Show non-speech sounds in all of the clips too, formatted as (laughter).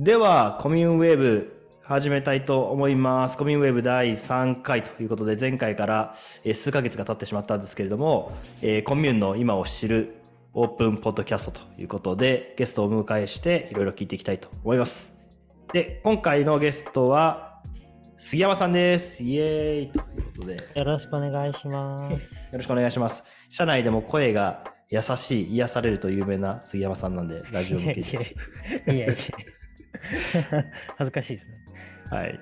では、コミューンウェーブ始めたいと思います。コミューンウェーブ第3回ということで、前回からえー数ヶ月が経ってしまったんですけれども、えーコミューンの今を知るオープンポッドキャストということで、ゲストをお迎えしていろいろ聞いていきたいと思います。で、今回のゲストは杉山さんです。イエーイということで、よよろしくお願いします。(laughs) ろしくお願いします。社内でも声が優しい、癒されると有名な杉山さんなんで、ラジオ向けです。(laughs) いやいや (laughs) 恥ずかしいですね。はい。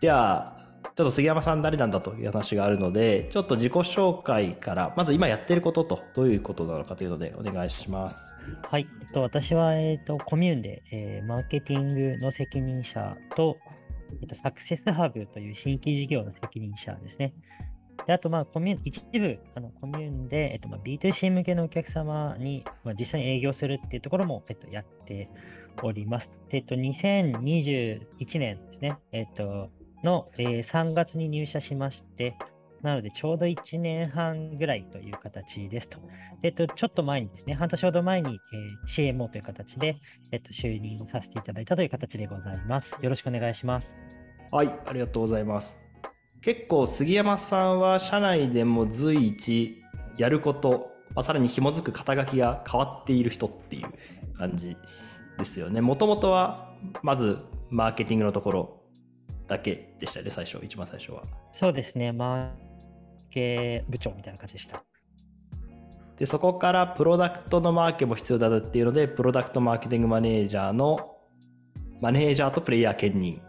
では、ちょっと杉山さん誰なんだという話があるので、ちょっと自己紹介から、まず今やってることとどういうことなのかというのでお願いします。はい。えっと、私は、えっと、コミューンで、えーマーケティングの責任者と、えっと、サクセスハブという新規事業の責任者ですね。で、あと、まあ、コミューン、一部、あの、コミューンで、えっと、まあ、B2C 向けのお客様に、まあ、実際に営業するっていうところも、えっと、やっております。えっと、2021年ですね、えっと、の、えー3月に入社しまして、なので、ちょうど1年半ぐらいという形ですと。えっと、ちょっと前にですね、半年ほど前に、えー CMO という形で、えっと、就任させていただいたという形でございます。よろしくお願いします。はい、ありがとうございます。結構杉山さんは社内でも随一やること、まあ、さらに紐づく肩書きが変わっている人っていう感じですよね。もともとはまずマーケティングのところだけでしたよね、最初、一番最初は。そうですね、マーケ部長みたいな感じでした。でそこからプロダクトのマーケも必要だっていうのでプロダクトマーケティングマネージャーのマネージャーとプレイヤー兼任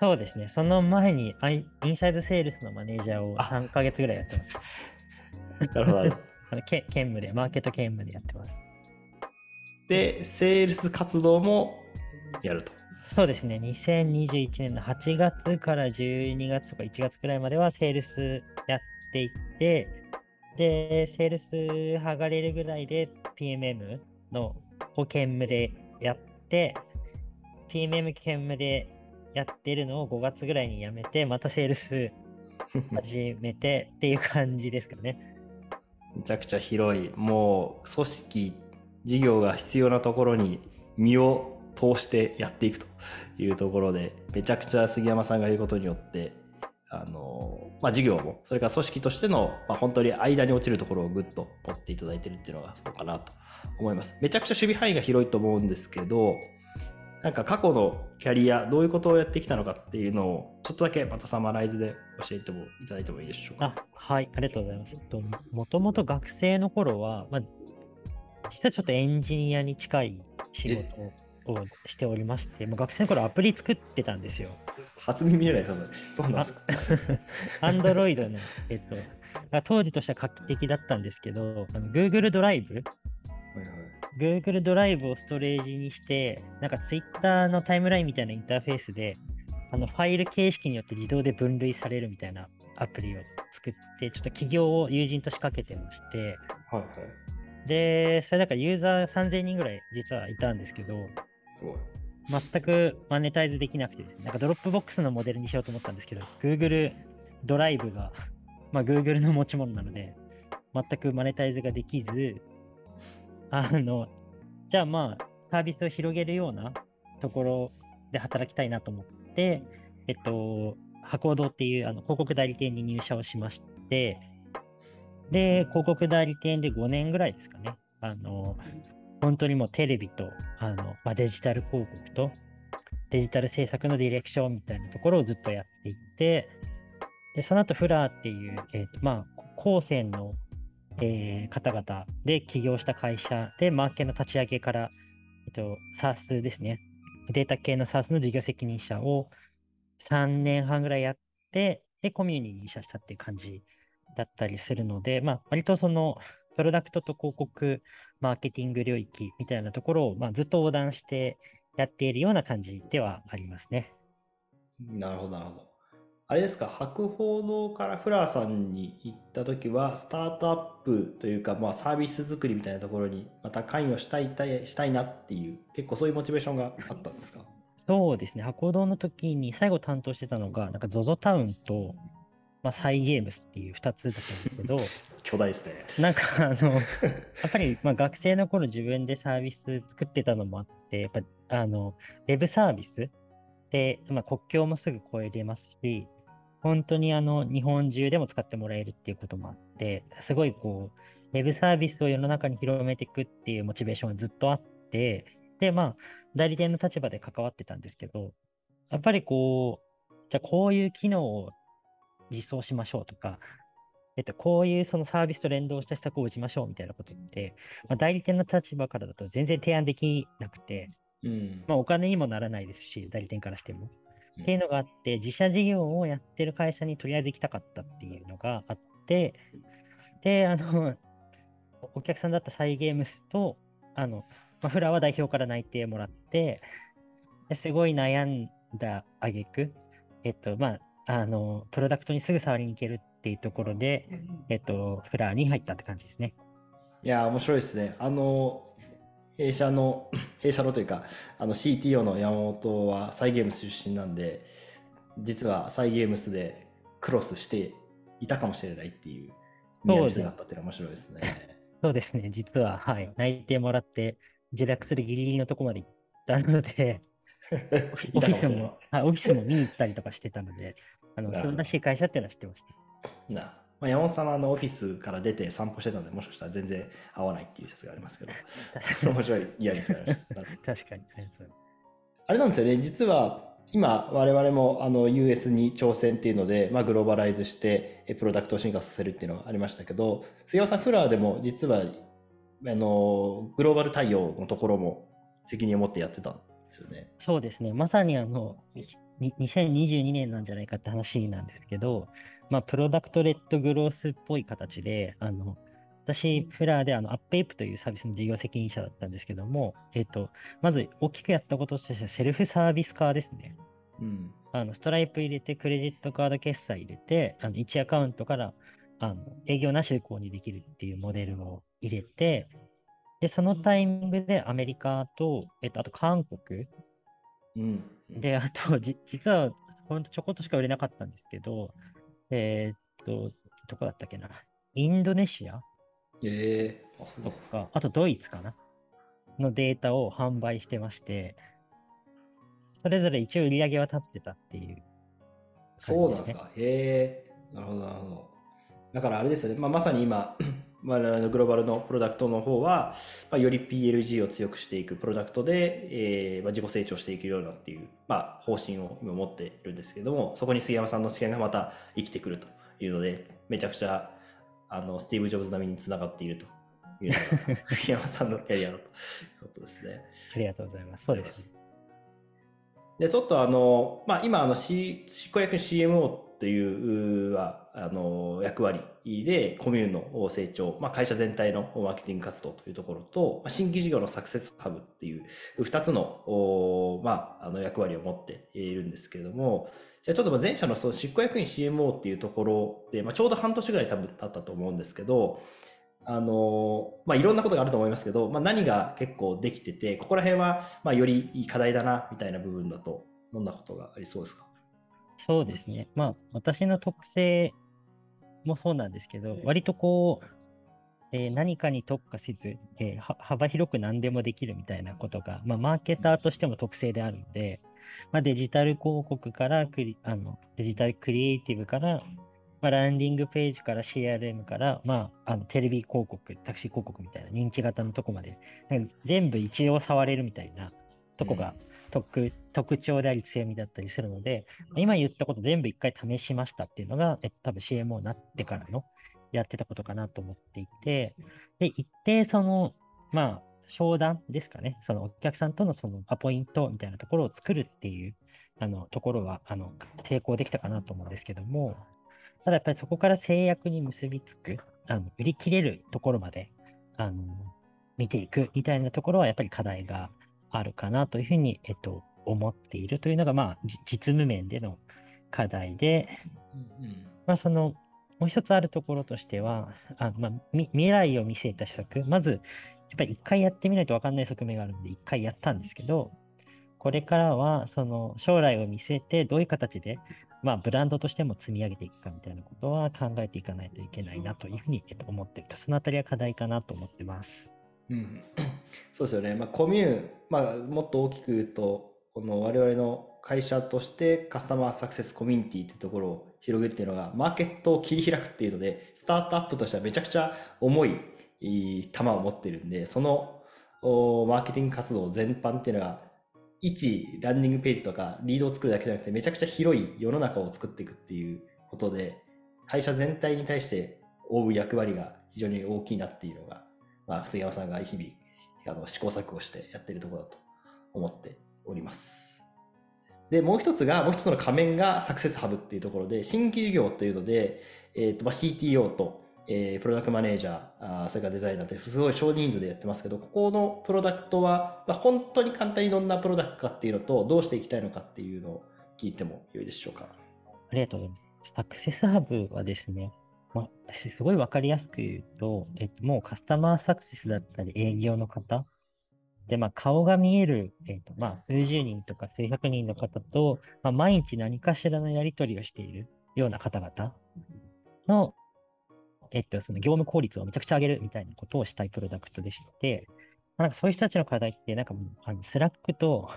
そうですね、その前にアイインサイドセールスのマネージャーをあ3ヶ月ぐらいやってます。(laughs) なるほど (laughs) あのけ兼務で、マーケット兼務でやってます。でセールス活動もやると。そうですね、2021年の8月から12月とか1月くらいまではセールスやっていって、で、セールス剥がれるぐらいで PMM のを兼務でやって、PMM 兼務でやってるのを5月ぐらいにやめて、またセールス始めてっていう感じですかね。(laughs) めちゃくちゃ広い。もう組織事業が必要なところに身を通してやっていくというところでめちゃくちゃ杉山さんがいることによってあの、まあ、事業もそれから組織としての、まあ、本当に間に落ちるところをぐっと持っていただいてるっていうのがそうかなと思いますめちゃくちゃ守備範囲が広いと思うんですけどなんか過去のキャリアどういうことをやってきたのかっていうのをちょっとだけまたサマライズで教えてもいただいてもいいでしょうかあ、はい、ありがとうございます。もともと学生の頃は、まあ、実はちょっとエンジニアに近い仕事をしておりまして、もう学生の頃アプリ作ってたんですよ。初耳見えないそうなんですか。アンドロイドの、えっと、あ当時としては画期的だったんですけど、Google ドライブ Google ドライブをストレージにして、なんか Twitter のタイムラインみたいなインターフェースで、あのファイル形式によって自動で分類されるみたいなアプリを作って、ちょっと起業を友人としかけてまして、はいはいで、それだからユーザー3000人ぐらい実はいたんですけど、全くマネタイズできなくてですね、なんか Dropbox のモデルにしようと思ったんですけど、Google ドライブが、まあ、Google の持ち物なので、全くマネタイズができず、あの、じゃあまあ、サービスを広げるようなところで働きたいなと思って、えっと、博堂っていうあの広告代理店に入社をしまして、で、広告代理店で5年ぐらいですかね。あの、本当にもうテレビと、あの、まあ、デジタル広告と、デジタル制作のディレクションみたいなところをずっとやっていって、で、その後フラーっていう、えっ、と、まあ、高専の、えー方々で起業した会社で、マーケの立ち上げから、えっ、と、SARS ですね。データ系の SARS の事業責任者を3年半ぐらいやって、で、コミュニティに入社したっていう感じだったりするので、まあ、割とその、プロダクトと広告、マーケティング領域みたいなところを、まあ、ずっと横断してやっているような感じではありますね。なるほど、なるほど。あれですか、博報堂からフラーさんに行った時は、スタートアップというか、まあ、サービス作りみたいなところにまた関与したいたいしたいなっていう、結構そういうモチベーションがあったんですか？そうですね、博報堂の時に最後担当してたのが、なんか ZOZO タウンと、まあ、サイゲームスっていう2つだったんですけど、(laughs) 巨大ですね。なんかあの、(laughs) やっぱりまあ学生の頃自分でサービス作ってたのもあって、やっぱあの、ウェブサービスで、まあ、国境もすぐ越えれますし、本当にあの日本中でも使ってもらえるっていうこともあって、すごいこう、ウェブサービスを世の中に広めていくっていうモチベーションがずっとあって、で、まあ、代理店の立場で関わってたんですけど、やっぱりこう、じゃあこういう機能を実装しましょうとか、えっと、こういうそのサービスと連動した施策を打ちましょうみたいなことって、まあ、代理店の立場からだと全然提案できなくて、うん。まあ、お金にもならないですし、代理店からしても。うんっていうのがあって、自社事業をやってる会社にとりあえず行きたかったっていうのがあって、で、あの、お客さんだったサイゲームスと、あの、まあ、フラは代表から内定もらって、ですごい悩んだ挙句、えっと、まあ、あの、プロダクトにすぐ触りに行けるっていうところで、えっと、フラーに入ったって感じですね。いやー、面白いですね。あの、弊社の、(clears throat) 弊社のというか、あの CTO の山本はサイゲームス出身なんで、実はサイゲームスでクロスしていたかもしれないっていうニアミスがあったっていうのは面白いですね。そうですね、実は、はい、内定もらって、受諾するギリギリのとこまで行ったので、い (laughs) オフィスもしれないも、はい、オフィスも見に行ったりとかしてたので、あの素晴らしい会社っていうのは知ってました。なまあ、山本さんはあのオフィスから出て散歩してたので、もしかしたら全然合わないっていう説がありますけど、(laughs) 面白いニアミスがありました。なるほど確かに。あれなんですよね、実は今、我々もあの US に挑戦っていうので、まあ、グローバライズして、えプロダクトを進化させるっていうのがありましたけど、杉山さん、フラーでも実はあのグローバル対応のところも責任を持ってやってたんですよね。そうですね、まさにあの、に2022年なんじゃないかって話なんですけど、まあ、プロダクトレッドグロースっぽい形で、あの、私、フラーであのアップエイプというサービスの事業責任者だったんですけども、えっと、まず大きくやったこととしてはセルフサービス化ですね。うん。あのストライプ入れて、クレジットカード決済入れて、あの1アカウントからあの営業なしで購入できるっていうモデルを入れて、で、そのタイミングでアメリカと、えっと、あと韓国、うん。で、あと、じ (laughs) 実は、ほんとちょこっとしか売れなかったんですけど、えーっと、どこだったっけな、インドネシアええあ、そうですか。か、あとドイツかな？のデータを販売してまして、それぞれ一応売り上げは立ってたっていう。そうなんですか。へえ、なるほど、なるほど。だからあれですよね、まあ、まさに今、我々のグローバルのプロダクトの方は、まあ、より PLG を強くしていくプロダクトで、えーまあ、自己成長していけるようなっていう、まあ、方針を今持っているんですけども、そこに杉山さんの知見がまた生きてくるというので、めちゃくちゃあのスティーブ・ジョブズ並みにつながっているというのが (laughs) 杉山さんのキャリアだということですね。ありがとうございます。そうですね。で、ちょっとあの、まあ、今、あの、C、執行役に CMO という、は、あの、役割で、コミューンの成長、まあ、会社全体のマーケティング活動というところと、新規事業のサクセスハブっていう、二つの、まあ、あの、役割を持っているんですけれども、じゃあちょっと前者のその執行役員 CMO っていうところで、まあ、ちょうど半年ぐらい多分経ったと思うんですけど、あの、まあ、いろんなことがあると思いますけど、まあ、何が結構できてて、ここら辺は、まあ、より課題だな、みたいな部分だと、どんなことがありそうですか？そうですね。まあ、私の特性もそうなんですけど、割とこう、えー何かに特化せず、えーは幅広く何でもできるみたいなことが、まあ、マーケターとしても特性であるので、まあ、デジタル広告からクリあの、デジタルクリエイティブから、まあ、ランディングページから CRM から、まあ、あのテレビ広告、タクシー広告みたいな認知型のとこまで、全部一応触れるみたいなとこが特,、特徴であり強みだったりするので、今言ったこと全部一回試しましたっていうのが、え多分 CMO になってからのやってたことかなと思っていて、で、一定その、まあ、商談ですかね、そのお客さんとのそのアポイントみたいなところを作るっていうあのところはあの成功できたかなと思うんですけども、ただやっぱりそこから制約に結びつく、あの売り切れるところまであの見ていくみたいなところはやっぱり課題があるかなというふうに、えっと、思っているというのが、まあ、じ実務面での課題で、まあ、その、もう一つあるところとしては、あまあ、み未来を見据えた施策、まず、やっぱり一回やってみないと分かんない側面があるので、一回やったんですけど、これからはその将来を見据えてどういう形で、まあ、ブランドとしても積み上げていくかみたいなことは考えていかないといけないなというふうに思っていると、そのあたりは課題かなと思ってます。うん、(clears throat) そうですよね、まあ、コミューン、まあ、もっと大きく言うと、この我々の会社としてカスタマーサクセスコミュニティってところを広げるっていうのが、マーケットを切り開くっていうので、スタートアップとしてはめちゃくちゃ重い球を持ってるんで、そのマーケティング活動全般っていうのが、一ランディングページとかリードを作るだけじゃなくて、めちゃくちゃ広い世の中を作っていくっていうことで、会社全体に対して負う役割が非常に大きいなっていうのが、まあ、杉山さんが日々あの試行錯誤してやってるところだと思っております。で、もう一つが、もう一つの仮面がサクセスハブっていうところで、新規事業というので、え、ー、と、まあ、CTO とえー、プロダクトマネージャー、あそれからデザイナーってすごい少人数でやってますけど、ここのプロダクトは、まあ、本当に簡単にどんなプロダクトかっていうのと、どうしていきたいのかっていうのを聞いてもよいでしょうか。ありがとうございます。サクセスハブはですね、まあ、すごいわかりやすく言うと、えっと、もうカスタマーサクセスだったり営業の方、で、まあ、顔が見える、えっと、まあ、数十人とか数百人の方と、まあ、毎日何かしらのやり取りをしているような方々の、えっと、その業務効率をめちゃくちゃ上げるみたいなことをしたいプロダクトでして、なんかそういう人たちの課題って、なんかあの Slack と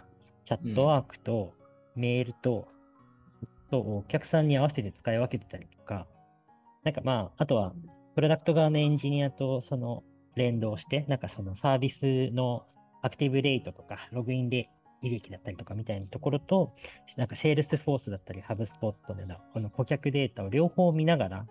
Chatwork とメールと、とお客さんに合わせて使い分けてたりとか、なんかまあ、あとは、プロダクト側のエンジニアとその連動して、なんかそのサービスの active rate とか、ログインで履歴だったりとかみたいなところと、なんか Salesforce だったり、ハブスポットでのこの顧客データを両方見ながら、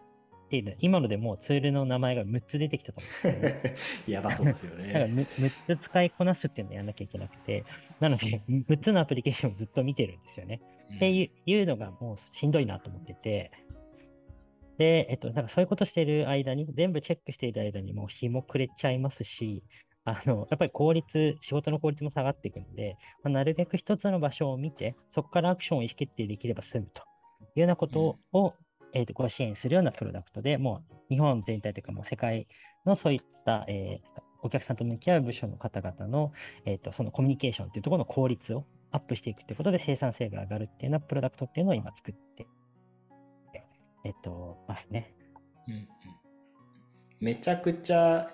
っていう今のでもうツールの名前が6つ出てきたと思うんです (laughs) やばそうですよね。(laughs) だから 6, 6つ使いこなすっていうのをやらなきゃいけなくて、なので6つのアプリケーションをずっと見てるんですよね。うん、っていうのがもうしんどいなと思ってて、で、えっと、なんかそういうことしてる間に、全部チェックしている間にもう日も暮れちゃいますし、あの、やっぱり効率、仕事の効率も下がっていくので、まあ、なるべく一つの場所を見て、そこからアクションを意思決定できれば済むというようなことを、えー、とご支援するようなプロダクトで、もう日本全体というか、もう世界のそういった、えー、お客さんと向き合う部署の方々の、えーと、そのコミュニケーションというところの効率をアップしていくということで生産性が上がるっていうようなプロダクトっていうのを今作って、えっ、と、ますね。うんうん、めちゃくちゃ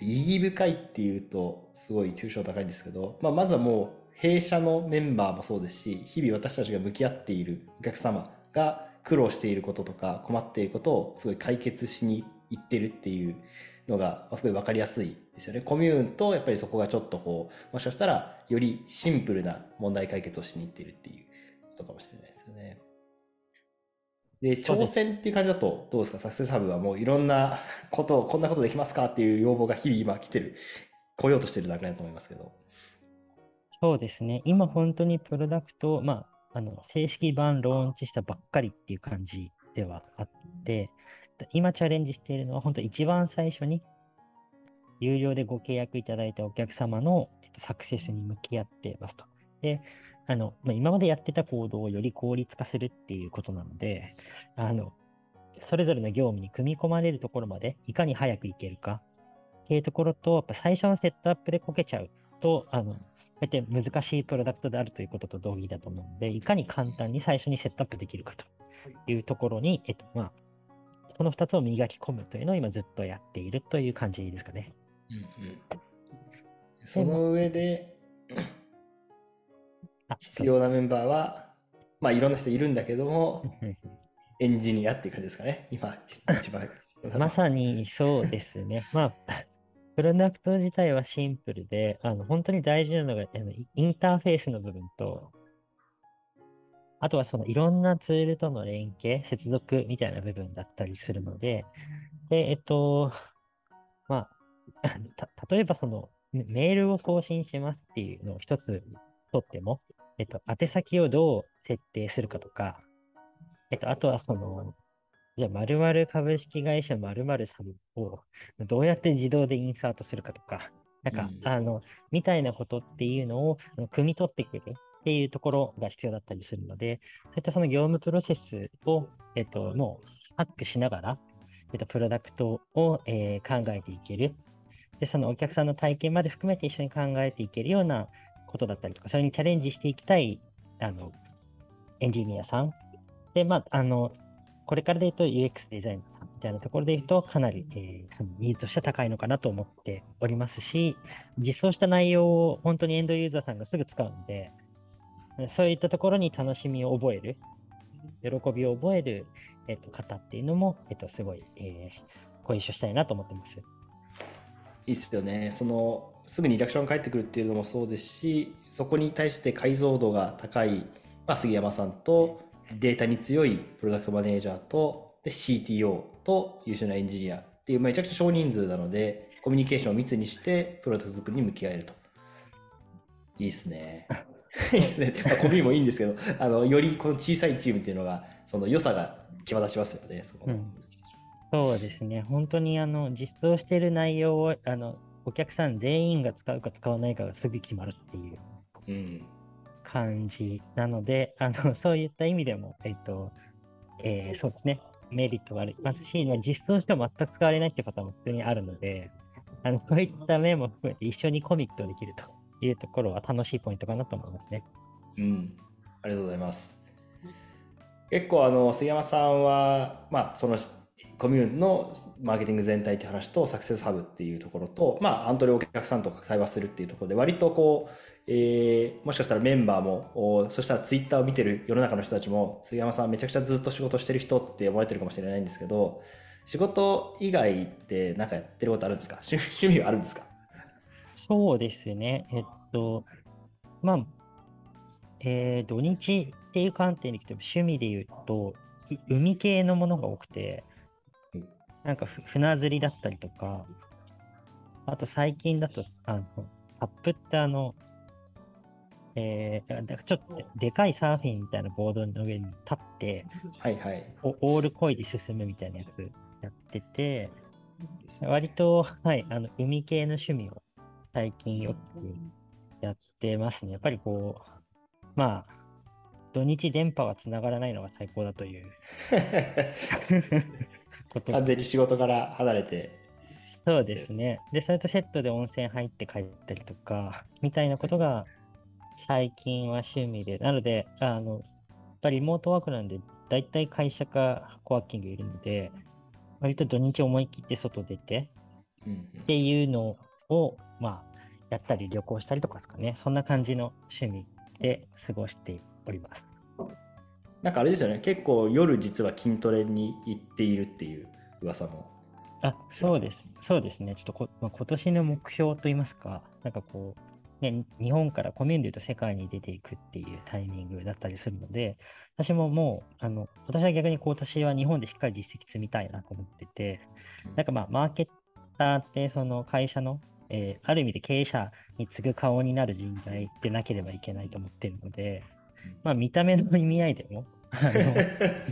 意義深いっていうとすごい抽象高いんですけど、まあ、まずはもう弊社のメンバーもそうですし日々私たちが向き合っているお客様が苦労していることとか困っていることをすごい解決しに行ってるっていうのがすごい分かりやすいですよね。コミューンとやっぱりそこがちょっとこう、もしかしたらよりシンプルな問題解決をしに行ってるっていうことかもしれないですよね。で、挑戦っていう感じだとどうですか？サクセスハブはもういろんな (laughs) ことを、こんなことできますか？っていう要望が日々今来てる、来ようとしてる段階だと思いますけど。そうですね。今本当にプロダクト、まあ、あの、正式版ローンチしたばっかりっていう感じではあって、今チャレンジしているのは、本当一番最初に、有料でご契約いただいたお客様のサクセスに向き合っていますと。で、あの、まあ、今までやってた行動をより効率化するっていうことなので、あの、それぞれの業務に組み込まれるところまでいかに早くいけるかっていうところと、やっぱ最初のセットアップでこけちゃうと、あの、こうやって難しいプロダクトであるということと同義だと思うので、いかに簡単に最初にセットアップできるかというところに、えっと、まあ、その2つを磨き込むというのを今ずっとやっているという感じですかね。うんうん、その上で、必要なメンバーは、まあいろんな人いるんだけども、エンジニアっていう感じですかね、今、一番。まさにそうですね。(laughs) まあ、プロダクト自体はシンプルで、あの本当に大事なのがあのインターフェースの部分と、あとはそのいろんなツールとの連携、接続みたいな部分だったりするので、で、えっと、まあ、(laughs) 例えばそのメールを送信しますっていうのを一つとっても、えっと、宛先をどう設定するかとか、えっと、あとはその、じゃあ、〇〇株式会社〇〇さんをどうやって自動でインサートするかとか、なんか、うん、あの、みたいなことっていうのを汲み取ってくるっていうところが必要だったりするので、そういったその業務プロセスを、えっと、もうハックしながら、えっと、プロダクトを、えー、考えていける。で、そのお客さんの体験まで含めて一緒に考えていけるようなことだったりとか、それにチャレンジしていきたい、あの、エンジニアさん。で、まあ、あの、これからで言うと UX デザイナーさんみたいなところで言うと、かなり、えー、そのニーズとしては高いのかなと思っておりますし、実装した内容を本当にエンドユーザーさんがすぐ使うので、そういったところに楽しみを覚える、喜びを覚える、えっと、方っていうのも、えっと、すごい、えー、ご一緒したいなと思ってます。いいっすよね。その、すぐにリアクションが返ってくるっていうのもそうですし、そこに対して解像度が高い、まあ、杉山さんと、データに強いプロダクトマネージャーと、で、CTO と優秀なエンジニアっていう、めちゃくちゃ少人数なので、コミュニケーションを密にして、プロダクト作りに向き合えると。いいっすね。(laughs) いいですね。まあ、コミュもいいんですけど、あの、よりこの小さいチームっていうのが、その良さが際立ちますよね。そうん、そうですね。本当にあの、実装している内容を、あの、お客さん全員が使うか使わないかがすぐ決まるっていう感じなので、うん、あの、(laughs) そういった意味でも、えっと、えー、そうですね。メリットがありますし、実装しても全く使われないっていう方も普通にあるので、あの、そういった面も含めて一緒にコミットできるというところは楽しいポイントかなと思いますね。うん、ありがとうございます。結構あの杉山さんは、まあ、そのコミューンのマーケティング全体って話とサクセスハブっていうところと、まあ、アントレお客さんとか対話するっていうところで割とこう、えー、もしかしたらメンバーもそしたらツイッターを見てる世の中の人たちも杉山さんめちゃくちゃずっと仕事してる人って思われてるかもしれないんですけど仕事以外って何かやってることあるんですか？趣味はあるんですか？そうですね。えっと、まあ、えー、土日っていう観点で来ても趣味で言うと、海系のものが多くて、なんか船釣りだったりとか、あと最近だと、あの、アップってあの、えー、ちょっとでかいサーフィンみたいなボードの上に立って、はいはい、オールこいで進むみたいなやつやってて、割と、はい、あの海系の趣味を最近よくやってますね。やっぱりこう、まあ、土日電波はつながらないのが最高だという (laughs) 完全に仕事から離れて。そうですね。で、それとセットで温泉入って帰ったりとか、みたいなことが最近は趣味で、なので、あの、やっぱりリモートワークなんで、大体会社かコワーキングいるので、割と土日思い切って外出て、っていうのを、まあ、やったり旅行したりとかですかね。そんな感じの趣味で過ごしております。なんかあれですよね。結構夜実は筋トレに行っているっていう噂も。あ、そうです。そうですね。ちょっとこ、まあ、今年の目標といいますか、なんかこう、ね、日本からコミュニティと世界に出ていくっていうタイミングだったりするので、私ももう、あの、私は逆に今年は日本でしっかり実績積みたいなと思ってて、なんかまあ、マーケッターってその会社のえー、ある意味で経営者に次ぐ顔になる人材でなければいけないと思っているので、まあ、見た目の意味合いでも、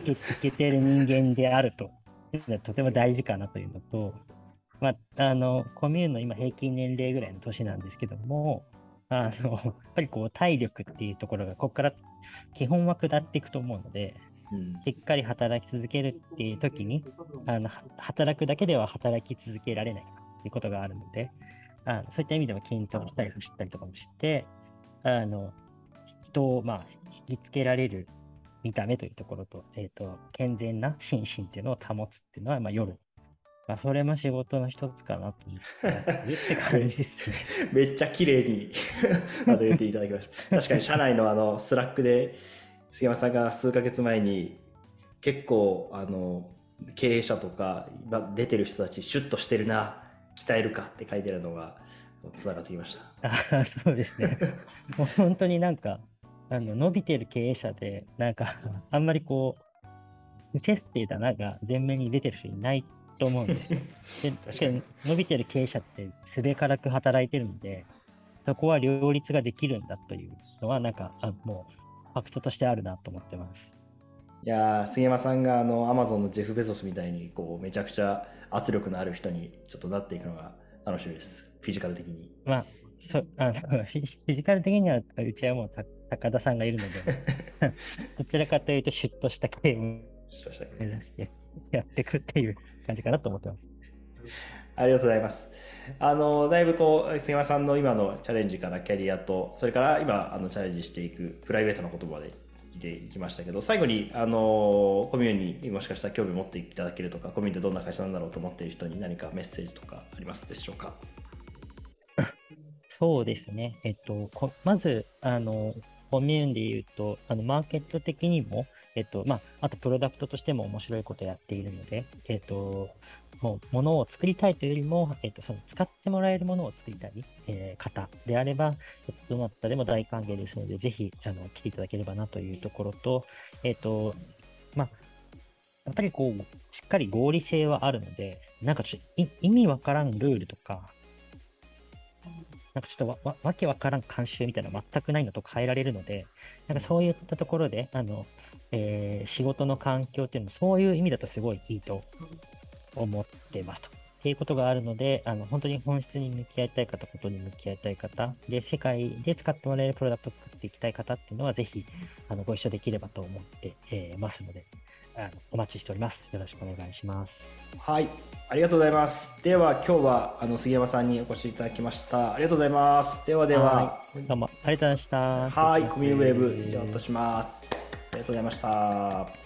いけてる人間であるというのはとても大事かなというのと、まあ、あの、コミューンの今平均年齢ぐらいの年なんですけども、あの、やっぱりこう体力っていうところが、ここから基本は下っていくと思うので、うん、しっかり働き続けるっていう時に、あの、働くだけでは働き続けられないっていうことがあるので、あそういった意味でも筋トレしたり走ったりとかもして、あの、人を、まあ、引きつけられる見た目というところと、えっ、ー、と、健全な心身っていうのを保つっていうのは、まあ、夜。まあ、それも仕事の一つかなと思ってって感じですね。(laughs) めっちゃ綺麗に (laughs) まと言っていただきました。確かに社内のあの、 Slack で、杉山さんが数ヶ月前に、結構、あの、経営者とか、出てる人たち、シュッとしてるな、鍛えるかって書いてあるのがつながってきました。あそうですね。もう本当になんか、あの伸びてる経営者で、なんか、(laughs) あんまりこう、不節制だなが前面に出てる人いないと思うんで (laughs) すよ。で伸びてる経営者ってすべからく働いてるので、そこは両立ができるんだというのは、なんか、あもう、ファクトとしてあるなと思ってます。いや杉山さんがあのアマゾンのジェフ・ベゾスみたいにこうめちゃくちゃ圧力のある人にちょっとなっていくのが楽しみです。フィジカル的に。まあ、そあのフィジカル的にはうちはもう高田さんがいるので、(laughs) どちらかというとシュッとした系を目指してやっていくっていう感じかなと思ってます。ありがとうございます。あのだいぶこう杉山さんの今のチャレンジからキャリアとそれから今あのチャレンジしていくプライベートなことまで聞いていきましたけど最後にあのコミュニティにもしかしたら興味を持っていただけるとかコミュニティどんな会社なんだろうと思っている人に何かメッセージとかありますでしょうか？そうですね。えっと、まず、あの、コミューンで言うと、あの、マーケット的にも、えっと、まあ、あとプロダクトとしても面白いことやっているので、えっと、もう、ものを作りたいというよりも、えっと、その、使ってもらえるものを作りたい、えー方であれば、えっとどなたでも大歓迎ですので、ぜひ、あの、来ていただければなというところと、えっと、まあ、やっぱりこう、しっかり合理性はあるので、なんかちょっと意味わからんルールとか、なんかちょっとわわわけわからん慣習みたいなの全くないのと変えられるので、なんかそういったところで、あの、えー仕事の環境っていうのもそういう意味だとすごいいいと思ってますと。っていうことがあるので、あの、本当に本質に向き合いたい方、ことに向き合いたい方、で、世界で使ってもらえるプロダクトを作っていきたい方っていうのは、ぜひ、あの、ご一緒できればと思って、えーますので、あの、お待ちしております。よろしくお願いします。はい。ありがとうございます。では今日はあの杉山さんにお越しいただきました。ありがとうございます。ではでは。どうもありがとうございました。はい。コミュニウェーブ以上とします。ありがとうございました